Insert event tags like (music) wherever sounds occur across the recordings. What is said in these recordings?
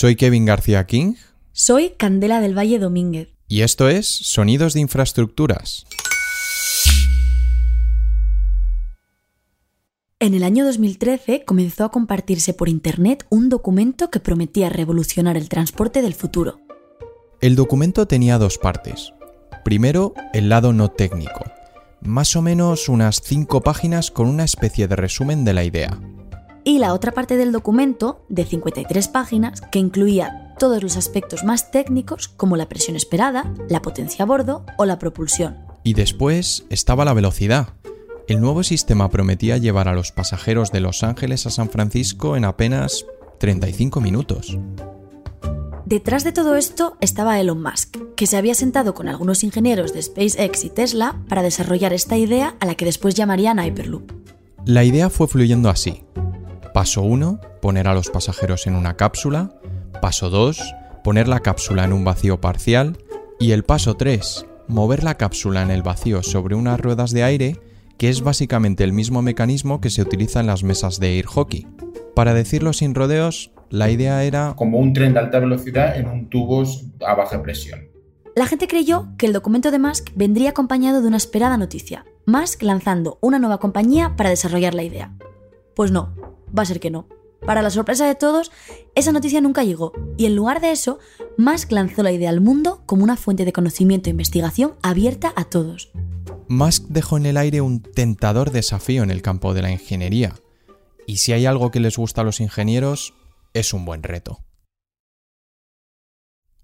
Soy Kevin García King. Soy Candela del Valle Domínguez. Y esto es Sonidos de Infraestructuras. En el año 2013 comenzó a compartirse por Internet un documento que prometía revolucionar el transporte del futuro. El documento tenía dos partes. Primero, el lado no técnico, más o menos unas cinco páginas con una especie de resumen de la idea. Y la otra parte del documento, de 53 páginas, que incluía todos los aspectos más técnicos como la presión esperada, la potencia a bordo o la propulsión. Y después estaba la velocidad. El nuevo sistema prometía llevar a los pasajeros de Los Ángeles a San Francisco en apenas 35 minutos. Detrás de todo esto estaba Elon Musk, que se había sentado con algunos ingenieros de SpaceX y Tesla para desarrollar esta idea a la que después llamarían Hyperloop. La idea fue fluyendo así. Paso 1, poner a los pasajeros en una cápsula. Paso 2, poner la cápsula en un vacío parcial. Y el paso 3, mover la cápsula en el vacío sobre unas ruedas de aire, que es básicamente el mismo mecanismo que se utiliza en las mesas de air hockey. Para decirlo sin rodeos, la idea era... Como un tren de alta velocidad en un tubo a baja presión. La gente creyó que el documento de Musk vendría acompañado de una esperada noticia. Musk lanzando una nueva compañía para desarrollar la idea. Pues no, va a ser que no. Para la sorpresa de todos, esa noticia nunca llegó, y en lugar de eso, Musk lanzó la idea al mundo como una fuente de conocimiento e investigación abierta a todos. Musk dejó en el aire un tentador desafío en el campo de la ingeniería. Y si hay algo que les gusta a los ingenieros, es un buen reto.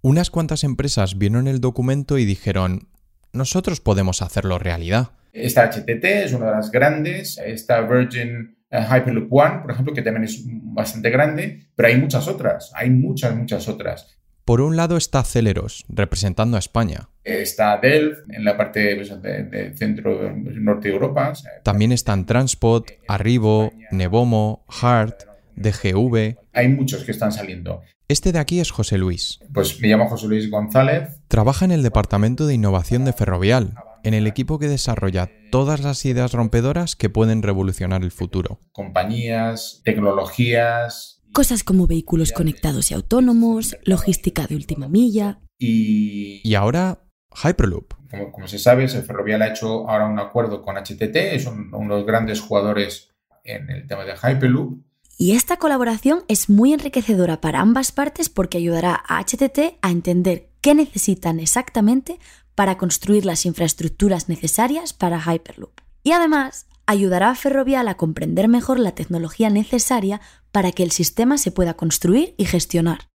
Unas cuantas empresas vieron el documento y dijeron, nosotros podemos hacerlo realidad. Esta HTT es una de las grandes, esta Virgin Hyperloop One, por ejemplo, que también es bastante grande, pero hay muchas otras, hay muchas, muchas otras. Por un lado está Celeros, representando a España. Está Delft, en la parte pues, de, centro norte de Europa. También están Transport, Arrivo, Nevomo, Hart, DGV. Hay muchos que están saliendo. Este de aquí es José Luis. Pues me llamo José Luis González. Trabaja en el Departamento de Innovación de Ferrovial, en el equipo que desarrolla todas las ideas rompedoras que pueden revolucionar el futuro. Compañías, tecnologías. Cosas como vehículos conectados y autónomos, logística de última milla. Y, y ahora Hyperloop. Como, como, se sabe, Ferrovial ha hecho ahora un acuerdo con HTT, es uno de los grandes jugadores en el tema de Hyperloop. Y esta colaboración es muy enriquecedora para ambas partes porque ayudará a HTT a entender qué necesitan exactamente para construir las infraestructuras necesarias para Hyperloop. Y además, ayudará a Ferrovial a comprender mejor la tecnología necesaria para que el sistema se pueda construir y gestionar.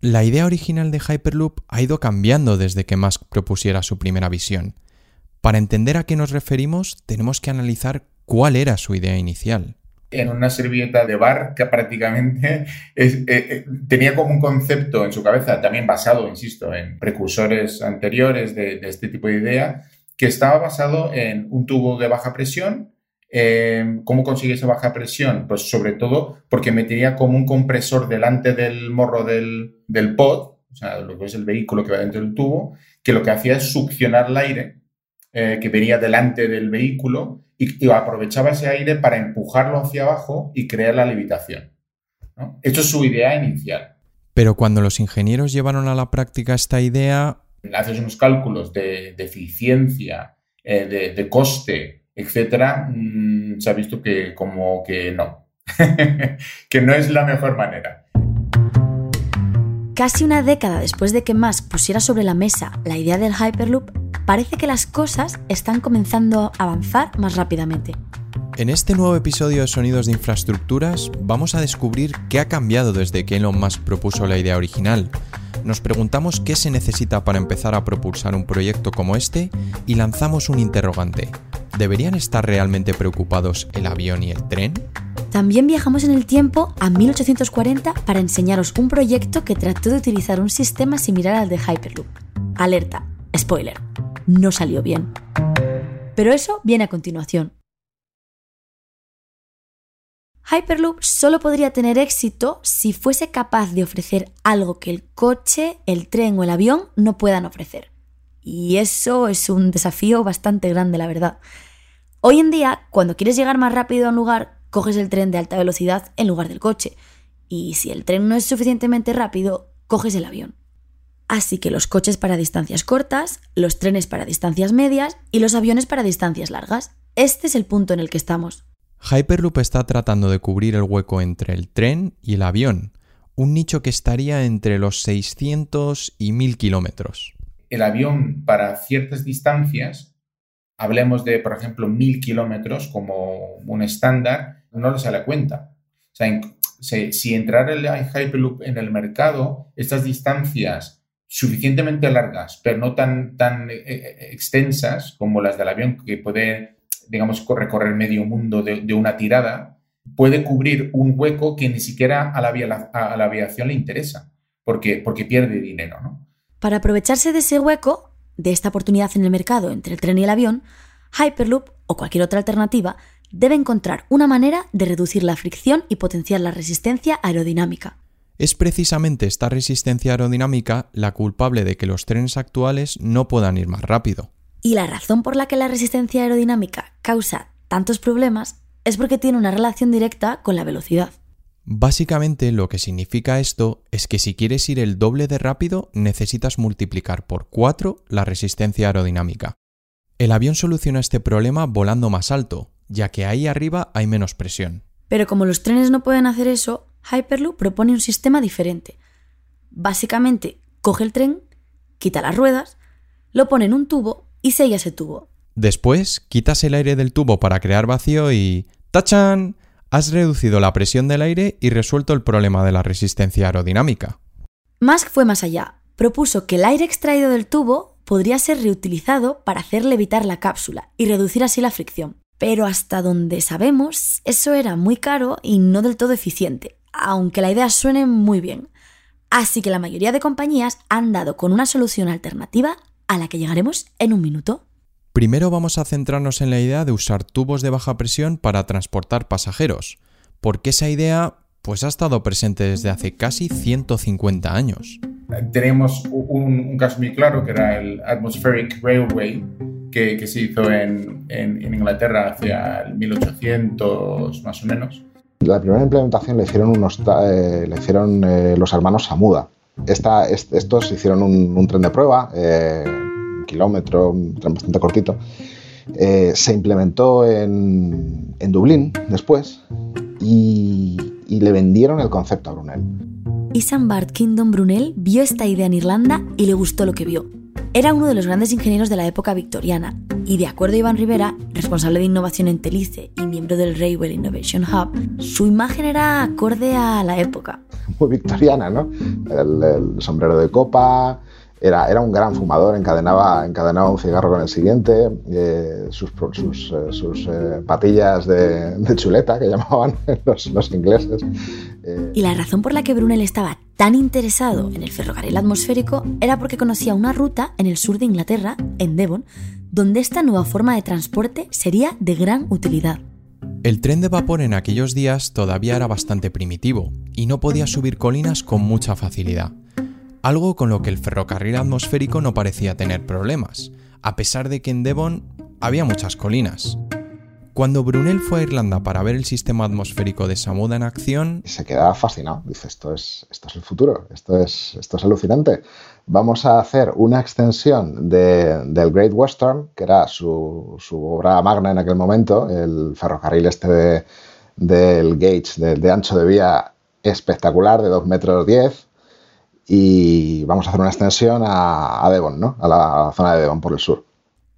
La idea original de Hyperloop ha ido cambiando desde que Musk propusiera su primera visión. Para entender a qué nos referimos, tenemos que analizar cuál era su idea inicial en una servilleta de bar que prácticamente eh, eh, tenía como un concepto en su cabeza, también basado, insisto, en precursores anteriores de, este tipo de idea, que estaba basado en un tubo de baja presión. Eh, ¿Cómo consigue esa baja presión? Pues sobre todo porque metería como un compresor delante del morro del, del pod, o sea, lo que es el vehículo que va dentro del tubo, que lo que hacía es succionar el aire que venía delante del vehículo y, aprovechaba ese aire para empujarlo hacia abajo y crear la levitación. ¿no? Esto es su idea inicial. Pero cuando los ingenieros llevaron a la práctica esta idea... Haces unos cálculos de, eficiencia, eh, de, coste, etcétera, mm, se ha visto que como que no, (laughs) que no es la mejor manera. Casi una década después de que Musk pusiera sobre la mesa la idea del Hyperloop, parece que las cosas están comenzando a avanzar más rápidamente. En este nuevo episodio de Sonidos de Infraestructuras vamos a descubrir qué ha cambiado desde que Elon Musk propuso la idea original. Nos preguntamos qué se necesita para empezar a propulsar un proyecto como este y lanzamos un interrogante. ¿Deberían estar realmente preocupados el avión y el tren? También viajamos en el tiempo a 1840 para enseñaros un proyecto que trató de utilizar un sistema similar al de Hyperloop. Alerta, spoiler, no salió bien. Pero eso viene a continuación. Hyperloop solo podría tener éxito si fuese capaz de ofrecer algo que el coche, el tren o el avión no puedan ofrecer. Y eso es un desafío bastante grande, la verdad. Hoy en día, cuando quieres llegar más rápido a un lugar, coges el tren de alta velocidad en lugar del coche. y si el tren no es suficientemente rápido, coges el avión. Así que los coches para distancias cortas, los trenes para distancias medias y los aviones para distancias largas. Este es el punto en el que estamos. Hyperloop está tratando de cubrir el hueco entre el tren y el avión, un nicho que estaría entre los 600 y 1000 kilómetros. El avión para ciertas distancias, hablemos de, por ejemplo, 1000 kilómetros como un estándar, no lo sale a cuenta. O sea, si entrara el Hyperloop en el mercado, estas distancias suficientemente largas, pero no tan, tan eh, eh, extensas como las del avión, que puede, digamos, recorrer medio mundo de, una tirada, puede cubrir un hueco que ni siquiera a la, a la aviación le interesa, porque, porque pierde dinero. ¿no? Para aprovecharse de ese hueco, de esta oportunidad en el mercado entre el tren y el avión, Hyperloop o cualquier otra alternativa debe encontrar una manera de reducir la fricción y potenciar la resistencia aerodinámica. Es precisamente esta resistencia aerodinámica la culpable de que los trenes actuales no puedan ir más rápido. Y la razón por la que la resistencia aerodinámica causa tantos problemas es porque tiene una relación directa con la velocidad. Básicamente lo que significa esto es que si quieres ir el doble de rápido necesitas multiplicar por 4 la resistencia aerodinámica. El avión soluciona este problema volando más alto, ya que ahí arriba hay menos presión. Pero como los trenes no pueden hacer eso, Hyperloop propone un sistema diferente. Básicamente, coge el tren, quita las ruedas, lo pone en un tubo y sella ese tubo. Después, quitas el aire del tubo para crear vacío y... ¡Tachan! Has reducido la presión del aire y resuelto el problema de la resistencia aerodinámica. Musk fue más allá. Propuso que el aire extraído del tubo podría ser reutilizado para hacer levitar la cápsula y reducir así la fricción. Pero hasta donde sabemos, eso era muy caro y no del todo eficiente aunque la idea suene muy bien. Así que la mayoría de compañías han dado con una solución alternativa a la que llegaremos en un minuto. Primero vamos a centrarnos en la idea de usar tubos de baja presión para transportar pasajeros, porque esa idea pues ha estado presente desde hace casi 150 años. Tenemos un, caso muy claro que era el Atmospheric Railway, que, se hizo en, en Inglaterra hacia el 1800 más o menos la primera implementación le hicieron, unos, eh, le hicieron eh, los hermanos Samuda. Estos hicieron un, tren de prueba, eh, un kilómetro, un tren bastante cortito. se implementó en, en, Dublín después y, y, le vendieron el concepto a Brunel. Isambard Kingdom Brunel vio esta idea en Irlanda y le gustó lo que vio. Era uno de los grandes ingenieros de la época victoriana y de acuerdo a Iván Rivera, responsable de innovación en Telice y miembro del Railway Innovation Hub, su imagen era acorde a la época. Muy victoriana, ¿no? El, sombrero de copa, era, era, un gran fumador, encadenaba, encadenaba un cigarro con el siguiente, eh, sus, sus, eh, sus eh, patillas de, de, chuleta, que (laughs) llamaban los, los ingleses, y la razón por la que Brunel estaba tan interesado en el ferrocarril atmosférico era porque conocía una ruta en el sur de Inglaterra, en Devon, donde esta nueva forma de transporte sería de gran utilidad. El tren de vapor en aquellos días todavía era bastante primitivo y no podía subir colinas con mucha facilidad, algo con lo que el ferrocarril atmosférico no parecía tener problemas, a pesar de que en Devon había muchas colinas. Cuando Brunel fue a Irlanda para ver el sistema atmosférico de Samuda en acción... Se quedaba fascinado. Dice, esto es, esto es el futuro, esto es, esto es alucinante. Vamos a hacer una extensión del Great Western, que era su, obra magna en aquel momento, el ferrocarril este del gauge, de, ancho de vía espectacular, de 2 metros 10, y vamos a hacer una extensión a, Devon, ¿no? a la zona de Devon por el sur.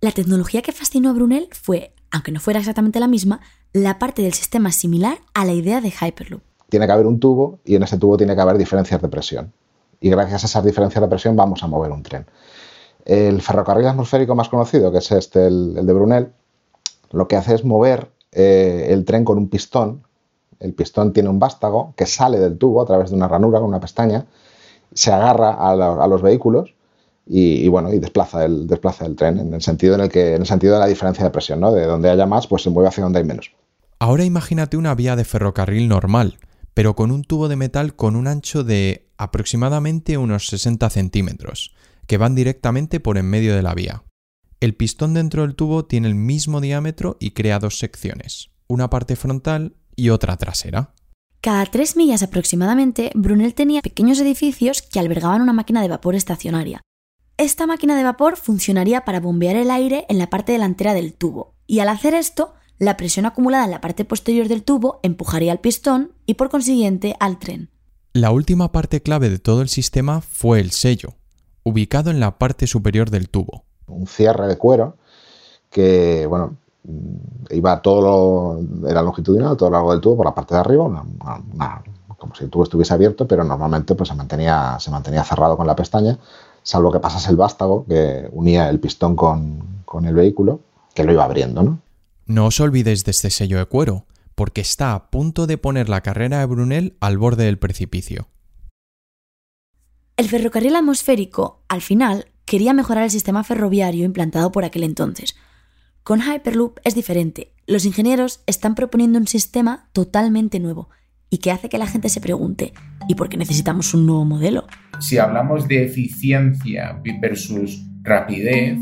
La tecnología que fascinó a Brunel fue aunque no fuera exactamente la misma, la parte del sistema similar a la idea de Hyperloop. Tiene que haber un tubo y en ese tubo tiene que haber diferencias de presión. Y gracias a esas diferencias de presión vamos a mover un tren. El ferrocarril atmosférico más conocido, que es este, el, de Brunel, lo que hace es mover eh, el tren con un pistón. El pistón tiene un vástago que sale del tubo a través de una ranura con una pestaña, se agarra a los vehículos y, bueno, y desplaza el, desplaza el tren en el sentido en el que, en el sentido de la diferencia de presión, ¿no? De donde haya más, pues se mueve hacia donde hay menos. Ahora imagínate una vía de ferrocarril normal, pero con un tubo de metal con un ancho de aproximadamente unos 60 centímetros, que van directamente por en medio de la vía. El pistón dentro del tubo tiene el mismo diámetro y crea dos secciones, una parte frontal y otra trasera. Cada tres millas aproximadamente, Brunel tenía pequeños edificios que albergaban una máquina de vapor estacionaria. Esta máquina de vapor funcionaría para bombear el aire en la parte delantera del tubo, y al hacer esto, la presión acumulada en la parte posterior del tubo empujaría al pistón y por consiguiente al tren. La última parte clave de todo el sistema fue el sello, ubicado en la parte superior del tubo. Un cierre de cuero que, bueno, iba todo lo, era longitudinal, todo lo largo del tubo por la parte de arriba, como si el tubo estuviese abierto, pero normalmente pues, se, mantenía, se mantenía cerrado con la pestaña, salvo que pasase el vástago que unía el pistón con, con el vehículo, que lo iba abriendo. ¿no? no os olvidéis de este sello de cuero, porque está a punto de poner la carrera de Brunel al borde del precipicio. El ferrocarril atmosférico, al final, quería mejorar el sistema ferroviario implantado por aquel entonces. Con Hyperloop es diferente. Los ingenieros están proponiendo un sistema totalmente nuevo y que hace que la gente se pregunte, ¿y por qué necesitamos un nuevo modelo? Si hablamos de eficiencia versus rapidez,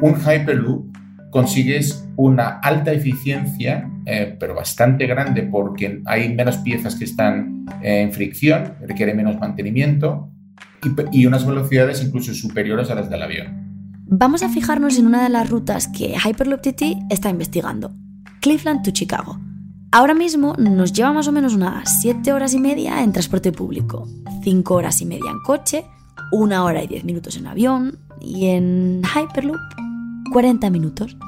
un Hyperloop consigues una alta eficiencia, eh, pero bastante grande porque hay menos piezas que están en fricción, requiere menos mantenimiento y, unas velocidades incluso superiores a las del avión. Vamos a fijarnos en una de las rutas que Hyperloop TT está investigando, Cleveland to Chicago. Ahora mismo nos lleva más o menos unas 7 horas y media en transporte público, 5 horas y media en coche, 1 hora y 10 minutos en avión y en Hyperloop 40 minutos.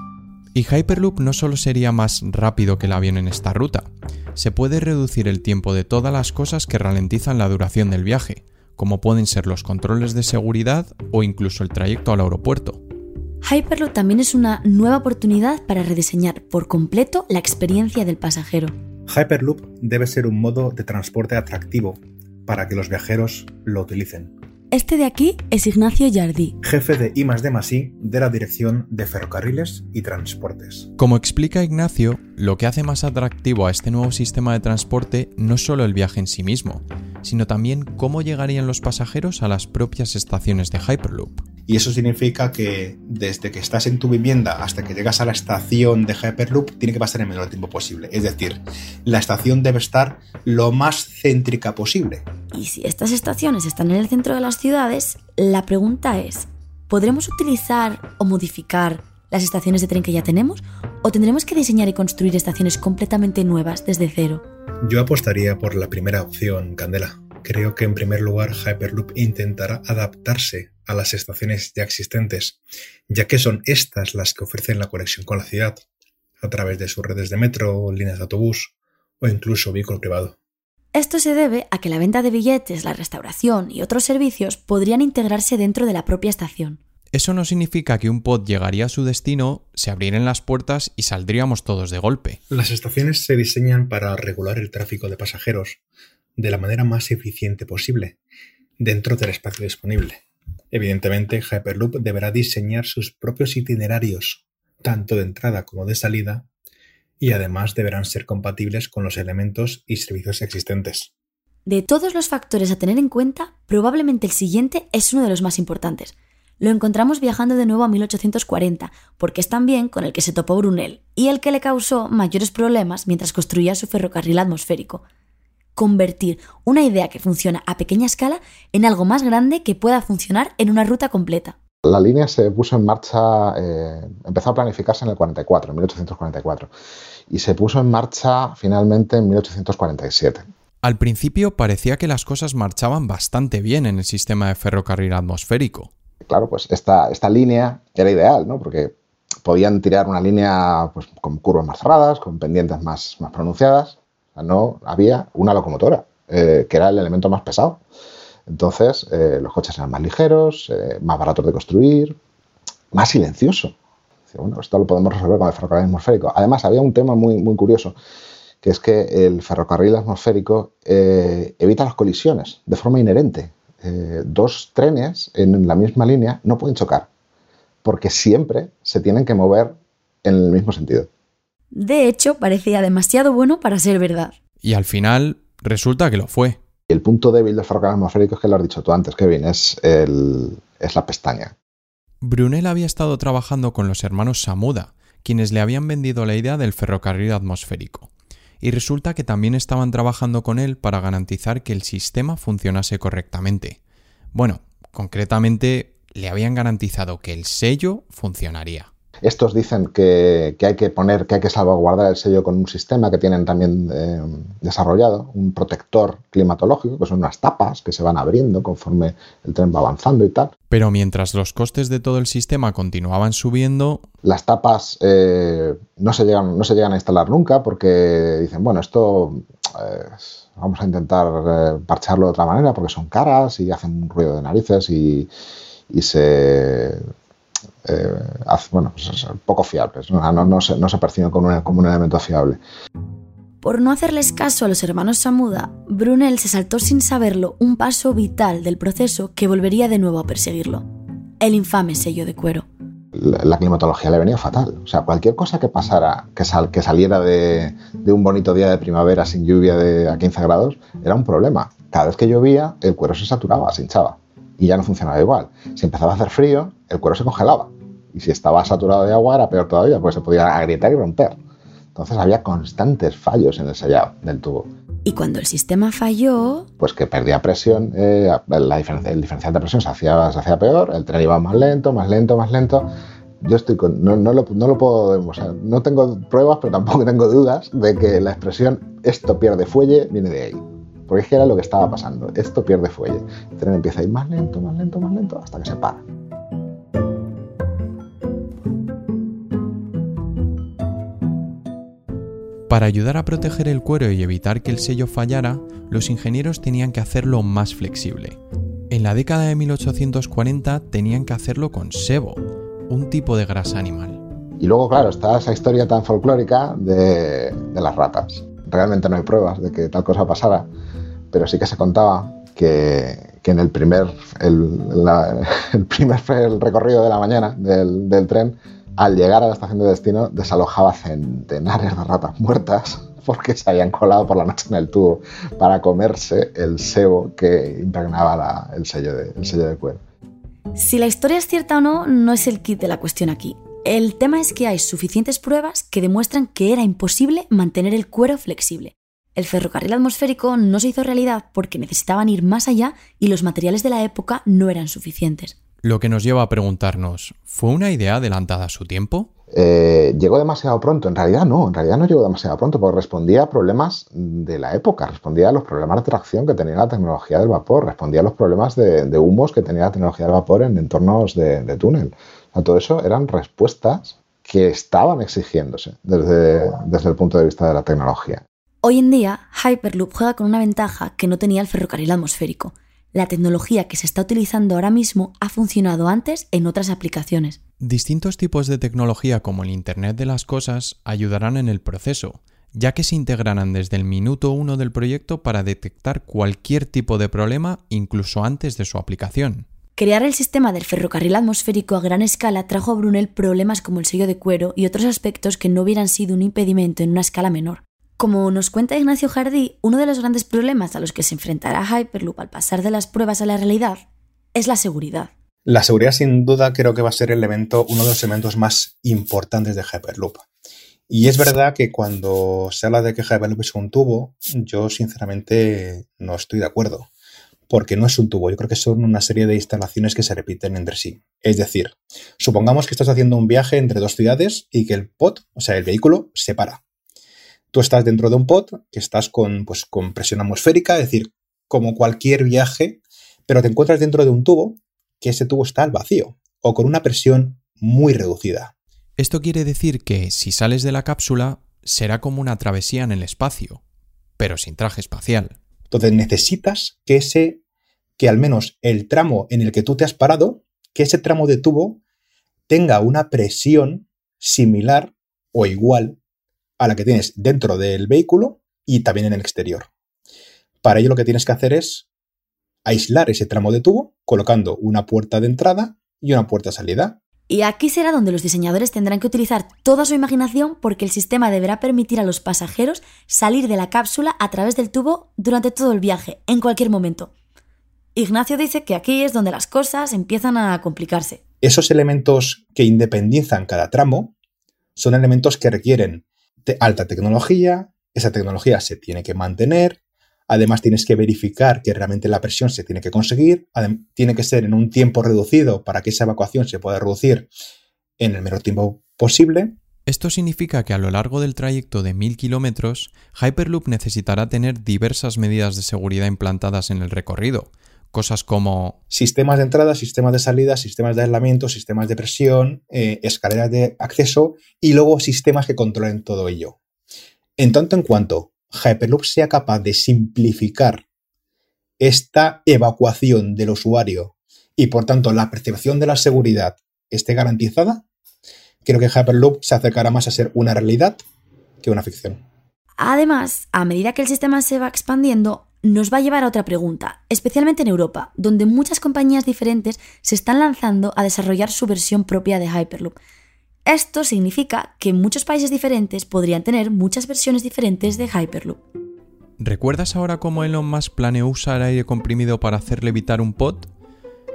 Y Hyperloop no solo sería más rápido que el avión en esta ruta, se puede reducir el tiempo de todas las cosas que ralentizan la duración del viaje, como pueden ser los controles de seguridad o incluso el trayecto al aeropuerto. Hyperloop también es una nueva oportunidad para rediseñar por completo la experiencia del pasajero. Hyperloop debe ser un modo de transporte atractivo para que los viajeros lo utilicen. Este de aquí es Ignacio Jardí, jefe de I D de la Dirección de Ferrocarriles y Transportes. Como explica Ignacio, lo que hace más atractivo a este nuevo sistema de transporte no es solo el viaje en sí mismo, sino también cómo llegarían los pasajeros a las propias estaciones de Hyperloop. Y eso significa que desde que estás en tu vivienda hasta que llegas a la estación de Hyperloop tiene que pasar el menor tiempo posible. Es decir, la estación debe estar lo más céntrica posible. Y si estas estaciones están en el centro de las ciudades, la pregunta es, ¿podremos utilizar o modificar las estaciones de tren que ya tenemos? ¿O tendremos que diseñar y construir estaciones completamente nuevas desde cero? Yo apostaría por la primera opción, Candela. Creo que en primer lugar Hyperloop intentará adaptarse a las estaciones ya existentes, ya que son estas las que ofrecen la conexión con la ciudad, a través de sus redes de metro, líneas de autobús o incluso vehículo privado. Esto se debe a que la venta de billetes, la restauración y otros servicios podrían integrarse dentro de la propia estación. Eso no significa que un pod llegaría a su destino, se abrieren las puertas y saldríamos todos de golpe. Las estaciones se diseñan para regular el tráfico de pasajeros de la manera más eficiente posible, dentro del espacio disponible. Evidentemente, Hyperloop deberá diseñar sus propios itinerarios, tanto de entrada como de salida, y además deberán ser compatibles con los elementos y servicios existentes. De todos los factores a tener en cuenta, probablemente el siguiente es uno de los más importantes. Lo encontramos viajando de nuevo a 1840, porque es también con el que se topó Brunel, y el que le causó mayores problemas mientras construía su ferrocarril atmosférico convertir una idea que funciona a pequeña escala en algo más grande que pueda funcionar en una ruta completa. La línea se puso en marcha, eh, empezó a planificarse en el 44, en 1844, y se puso en marcha finalmente en 1847. Al principio parecía que las cosas marchaban bastante bien en el sistema de ferrocarril atmosférico. Claro, pues esta, esta línea era ideal, ¿no? Porque podían tirar una línea pues, con curvas más cerradas, con pendientes más, más pronunciadas, no había una locomotora, eh, que era el elemento más pesado. Entonces, eh, los coches eran más ligeros, eh, más baratos de construir, más silencioso. Bueno, esto lo podemos resolver con el ferrocarril atmosférico. Además, había un tema muy, muy curioso, que es que el ferrocarril atmosférico evita las colisiones de forma inherente. dos trenes en la misma línea no pueden chocar, porque siempre se tienen que mover en el mismo sentido. De hecho, parecía demasiado bueno para ser verdad. Y al final resulta que lo fue. El punto débil del ferrocarril atmosférico es que lo has dicho tú antes, Kevin, es, el, es la pestaña. Brunel había estado trabajando con los hermanos Samuda, quienes le habían vendido la idea del ferrocarril atmosférico. y resulta que también estaban trabajando con él para garantizar que el sistema funcionase correctamente. Bueno, concretamente le habían garantizado que el sello funcionaría. Estos dicen que, hay que poner, que hay que salvaguardar el sello con un sistema que tienen también eh, desarrollado, un protector climatológico, que son unas tapas que se van abriendo conforme el tren va avanzando y tal. Pero mientras los costes de todo el sistema continuaban subiendo... Las tapas eh, no, se llegan, no se llegan a instalar nunca porque dicen, bueno, esto eh, vamos a intentar parcharlo de otra manera porque son caras y hacen un ruido de narices y se eh, bueno, pues poco fiables, no, se, no perciben como, un elemento fiable. Por no hacerles caso a los hermanos Samuda, Brunel se saltó sin saberlo un paso vital del proceso que volvería de nuevo a perseguirlo. El infame sello de cuero. La, climatología le venía fatal. O sea, cualquier cosa que pasara, que, que saliera de, un bonito día de primavera sin lluvia de a 15 grados, era un problema. Cada vez que llovía, el cuero se saturaba, se hinchaba y ya no funcionaba igual. Si empezaba a hacer frío, el cuero se congelaba. Y si estaba saturado de agua era peor todavía, porque se podía agrietar y romper. Entonces había constantes fallos en el sellado del tubo. Y cuando el sistema falló... Pues que perdía presión, eh, la diferencia, el diferencial de presión se hacía, se hacía peor, el tren iba más lento, más lento, más lento. Yo estoy con, no, no, lo, no lo puedo, o sea, no tengo pruebas, pero tampoco (laughs) tengo dudas de que la expresión esto pierde fuelle viene de ahí. Porque es que era lo que estaba pasando. Esto pierde fuelle. El tren empieza a ir más lento, más lento, más lento, hasta que se para. Para ayudar a proteger el cuero y evitar que el sello fallara, los ingenieros tenían que hacerlo más flexible. En la década de 1840 tenían que hacerlo con sebo, un tipo de grasa animal. Y luego, claro, está esa historia tan folclórica de, las ratas. Realmente no hay pruebas de que tal cosa pasara, pero sí que se contaba que, en el, primer (laughs) recorrido de la mañana del, tren, al llegar a la estación de destino, desalojaba centenares de ratas muertas (laughs) porque se habían colado por la noche en el tubo para comerse el sebo que impregnaba el, sello de, cuero. Si la historia es cierta o no, no es el kit de la cuestión aquí. El tema es que hay suficientes pruebas que demuestran que era imposible mantener el cuero flexible. El ferrocarril atmosférico no se hizo realidad porque necesitaban ir más allá y los materiales de la época no eran suficientes. Lo que nos lleva a preguntarnos, ¿fue una idea adelantada a su tiempo? Eh, llegó demasiado pronto. En realidad no, en realidad no llegó demasiado pronto porque respondía a problemas de la época, respondía a los problemas de tracción que tenía la tecnología del vapor, respondía a los problemas de, humos que tenía la tecnología del vapor en entornos de, túnel. todo eso eran respuestas que estaban exigiéndose desde, desde el punto de vista de la tecnología. Hoy en día, Hyperloop juega con una ventaja que no tenía el ferrocarril atmosférico. La tecnología que se está utilizando ahora mismo ha funcionado antes en otras aplicaciones. Distintos tipos de tecnología como el Internet de las Cosas ayudarán en el proceso, ya que se integrarán desde el minuto uno del proyecto para detectar cualquier tipo de problema incluso antes de su aplicación. Crear el sistema del ferrocarril atmosférico a gran escala trajo a Brunel problemas como el sello de cuero y otros aspectos que no hubieran sido un impedimento en una escala menor. Como nos cuenta Ignacio Jardí, uno de los grandes problemas a los que se enfrentará Hyperloop al pasar de las pruebas a la realidad es la seguridad. La seguridad sin duda creo que va a ser el elemento, uno de los elementos más importantes de Hyperloop. Y es verdad que cuando se habla de que Hyperloop es un tubo, yo sinceramente no estoy de acuerdo. Porque no es un tubo, yo creo que son una serie de instalaciones que se repiten entre sí. Es decir, supongamos que estás haciendo un viaje entre dos ciudades y que el pod, o sea, el vehículo, se para. Tú estás dentro de un pod que estás con, pues, con presión atmosférica, es decir, como cualquier viaje, pero te encuentras dentro de un tubo que ese tubo está al vacío o con una presión muy reducida. Esto quiere decir que si sales de la cápsula será como una travesía en el espacio, pero sin traje espacial. Entonces necesitas que ese, que al menos el tramo en el que tú te has parado, que ese tramo de tubo tenga una presión similar o igual a la que tienes dentro del vehículo y también en el exterior. Para ello lo que tienes que hacer es aislar ese tramo de tubo colocando una puerta de entrada y una puerta de salida. Y aquí será donde los diseñadores tendrán que utilizar toda su imaginación porque el sistema deberá permitir a los pasajeros salir de la cápsula a través del tubo durante todo el viaje, en cualquier momento. Ignacio dice que aquí es donde las cosas empiezan a complicarse. Esos elementos que independizan cada tramo son elementos que requieren alta tecnología, esa tecnología se tiene que mantener, además tienes que verificar que realmente la presión se tiene que conseguir, tiene que ser en un tiempo reducido para que esa evacuación se pueda reducir en el menor tiempo posible. Esto significa que a lo largo del trayecto de 1000 kilómetros, Hyperloop necesitará tener diversas medidas de seguridad implantadas en el recorrido, cosas como sistemas de entrada, sistemas de salida, sistemas de aislamiento, sistemas de presión, eh, escaleras de acceso y luego sistemas que controlen todo ello. En tanto en cuanto Hyperloop sea capaz de simplificar esta evacuación del usuario y por tanto la percepción de la seguridad esté garantizada, creo que Hyperloop se acercará más a ser una realidad que una ficción. Además, a medida que el sistema se va expandiendo, nos va a llevar a otra pregunta, especialmente en Europa, donde muchas compañías diferentes se están lanzando a desarrollar su versión propia de Hyperloop. Esto significa que muchos países diferentes podrían tener muchas versiones diferentes de Hyperloop. ¿Recuerdas ahora cómo Elon Musk planeó usar aire comprimido para hacer levitar un pod?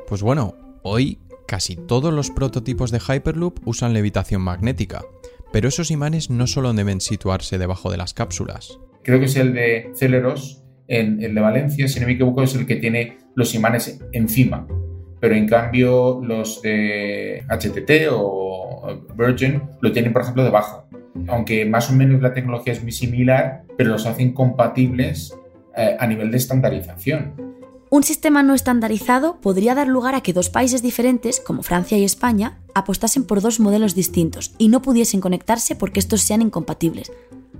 Pues bueno, hoy casi todos los prototipos de Hyperloop usan levitación magnética, pero esos imanes no solo deben situarse debajo de las cápsulas. Creo que es el de Celeros en el de Valencia, si no me equivoco, es el que tiene los imanes encima. Pero en cambio los de HTT o Virgin lo tienen, por ejemplo, debajo. Aunque más o menos la tecnología es muy similar, pero los hacen compatibles eh, a nivel de estandarización. Un sistema no estandarizado podría dar lugar a que dos países diferentes, como Francia y España, apostasen por dos modelos distintos y no pudiesen conectarse porque estos sean incompatibles,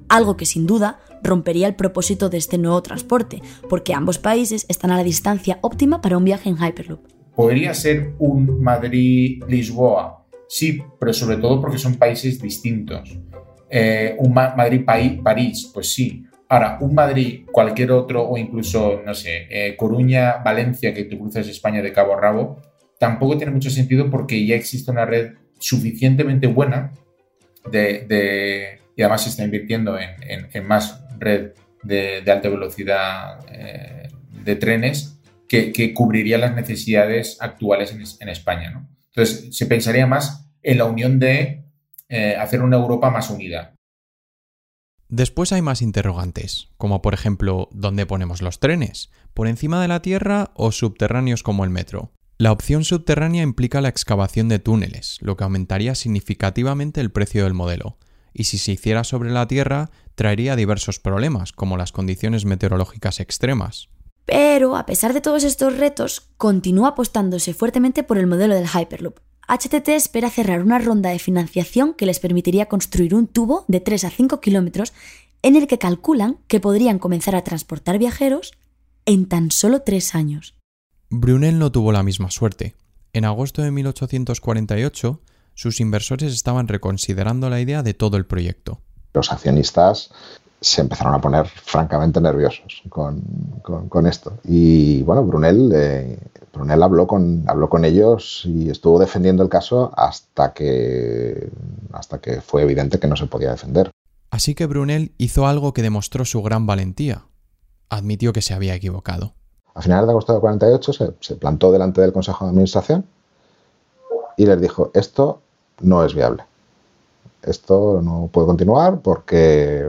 algo que sin duda rompería el propósito de este nuevo transporte, porque ambos países están a la distancia óptima para un viaje en Hyperloop. Podría ser un Madrid-Lisboa, sí, pero sobre todo porque son países distintos. Eh, un Madrid-París, pues sí. Ahora, un Madrid, cualquier otro, o incluso, no sé, eh, Coruña-Valencia, que tú cruzas España de cabo a rabo, tampoco tiene mucho sentido porque ya existe una red suficientemente buena de y además se está invirtiendo en, más red de, alta velocidad eh, de trenes que, cubriría las necesidades actuales en, España. Entonces, se pensaría más en la unión de eh, hacer una Europa más unida. Después hay más interrogantes, como por ejemplo, ¿dónde ponemos los trenes? ¿Por encima de la Tierra o subterráneos como el metro? La opción subterránea implica la excavación de túneles, lo que aumentaría significativamente el precio del modelo, y si se hiciera sobre la Tierra traería diversos problemas, como las condiciones meteorológicas extremas. Pero, a pesar de todos estos retos, continúa apostándose fuertemente por el modelo del Hyperloop. HTT espera cerrar una ronda de financiación que les permitiría construir un tubo de 3 a 5 kilómetros en el que calculan que podrían comenzar a transportar viajeros en tan solo tres años. Brunel no tuvo la misma suerte. En agosto de 1848, sus inversores estaban reconsiderando la idea de todo el proyecto. Los accionistas se empezaron a poner francamente nerviosos con, esto. Y bueno, Brunel, eh, Brunel habló, con, habló con ellos y estuvo defendiendo el caso hasta que, hasta que fue evidente que no se podía defender. Así que Brunel hizo algo que demostró su gran valentía. Admitió que se había equivocado. A finales de agosto de 48 se, se plantó delante del Consejo de Administración y les dijo, esto no es viable. Esto no puede continuar porque,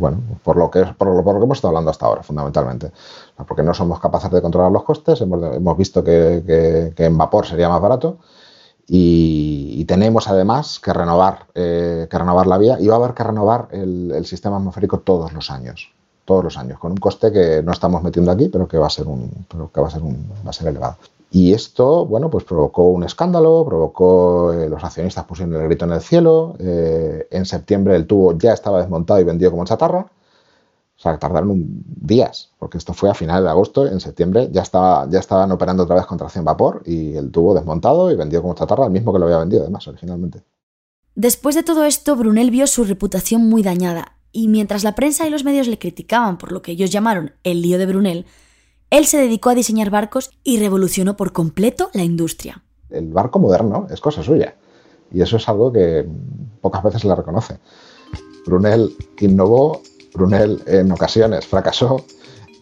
bueno, por lo, que, hemos estado hablando hasta ahora, fundamentalmente. Porque no somos capaces de controlar los costes, hemos, visto que, en vapor sería más barato y, tenemos además que renovar, eh, que renovar la vía y va a haber que renovar el, sistema atmosférico todos los años todos los años, con un coste que no estamos metiendo aquí, pero que va a ser un, que va a ser un, va a ser elevado. Y esto, bueno, pues provocó un escándalo, provocó, eh, los accionistas pusieron el grito en el cielo, eh, en septiembre el tubo ya estaba desmontado y vendido como chatarra, o sea, tardaron días, porque esto fue a finales de agosto, en septiembre ya, estaba, ya estaban operando otra vez con tracción vapor y el tubo desmontado y vendido como chatarra, el mismo que lo había vendido además originalmente. Después de todo esto, Brunel vio su reputación muy dañada, y mientras la prensa y los medios le criticaban por lo que ellos llamaron el lío de Brunel, él se dedicó a diseñar barcos y revolucionó por completo la industria. El barco moderno es cosa suya y eso es algo que pocas veces se le reconoce. Brunel innovó, Brunel en ocasiones fracasó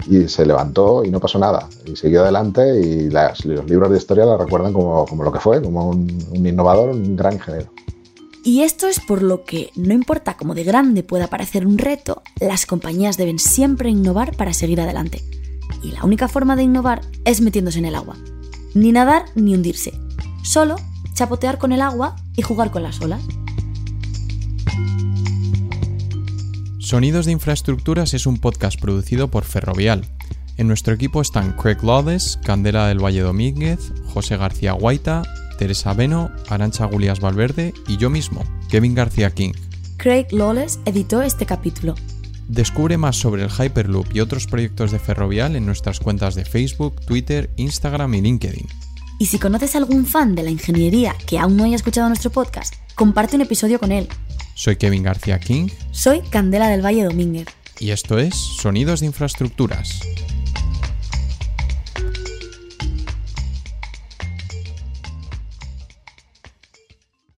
y se levantó y no pasó nada. Y siguió adelante y los libros de historia la recuerdan como, lo que fue, como un, un innovador, un gran ingeniero. Y esto es por lo que, no importa cómo de grande pueda parecer un reto, las compañías deben siempre innovar para seguir adelante. Y la única forma de innovar es metiéndose en el agua. Ni nadar ni hundirse. Solo chapotear con el agua y jugar con las olas. Sonidos de Infraestructuras es un podcast producido por Ferrovial. En nuestro equipo están Craig Lawless, Candela del Valle Domínguez, José García Guaita, Teresa Beno, Arancha Gulias Valverde y yo mismo, Kevin García King. Craig Lawless editó este capítulo. Descubre más sobre el Hyperloop y otros proyectos de Ferrovial en nuestras cuentas de Facebook, Twitter, Instagram y LinkedIn. Y si conoces a algún fan de la ingeniería que aún no haya escuchado nuestro podcast, comparte un episodio con él. Soy Kevin García King. Soy Candela del Valle Domínguez. Y esto es Sonidos de Infraestructuras.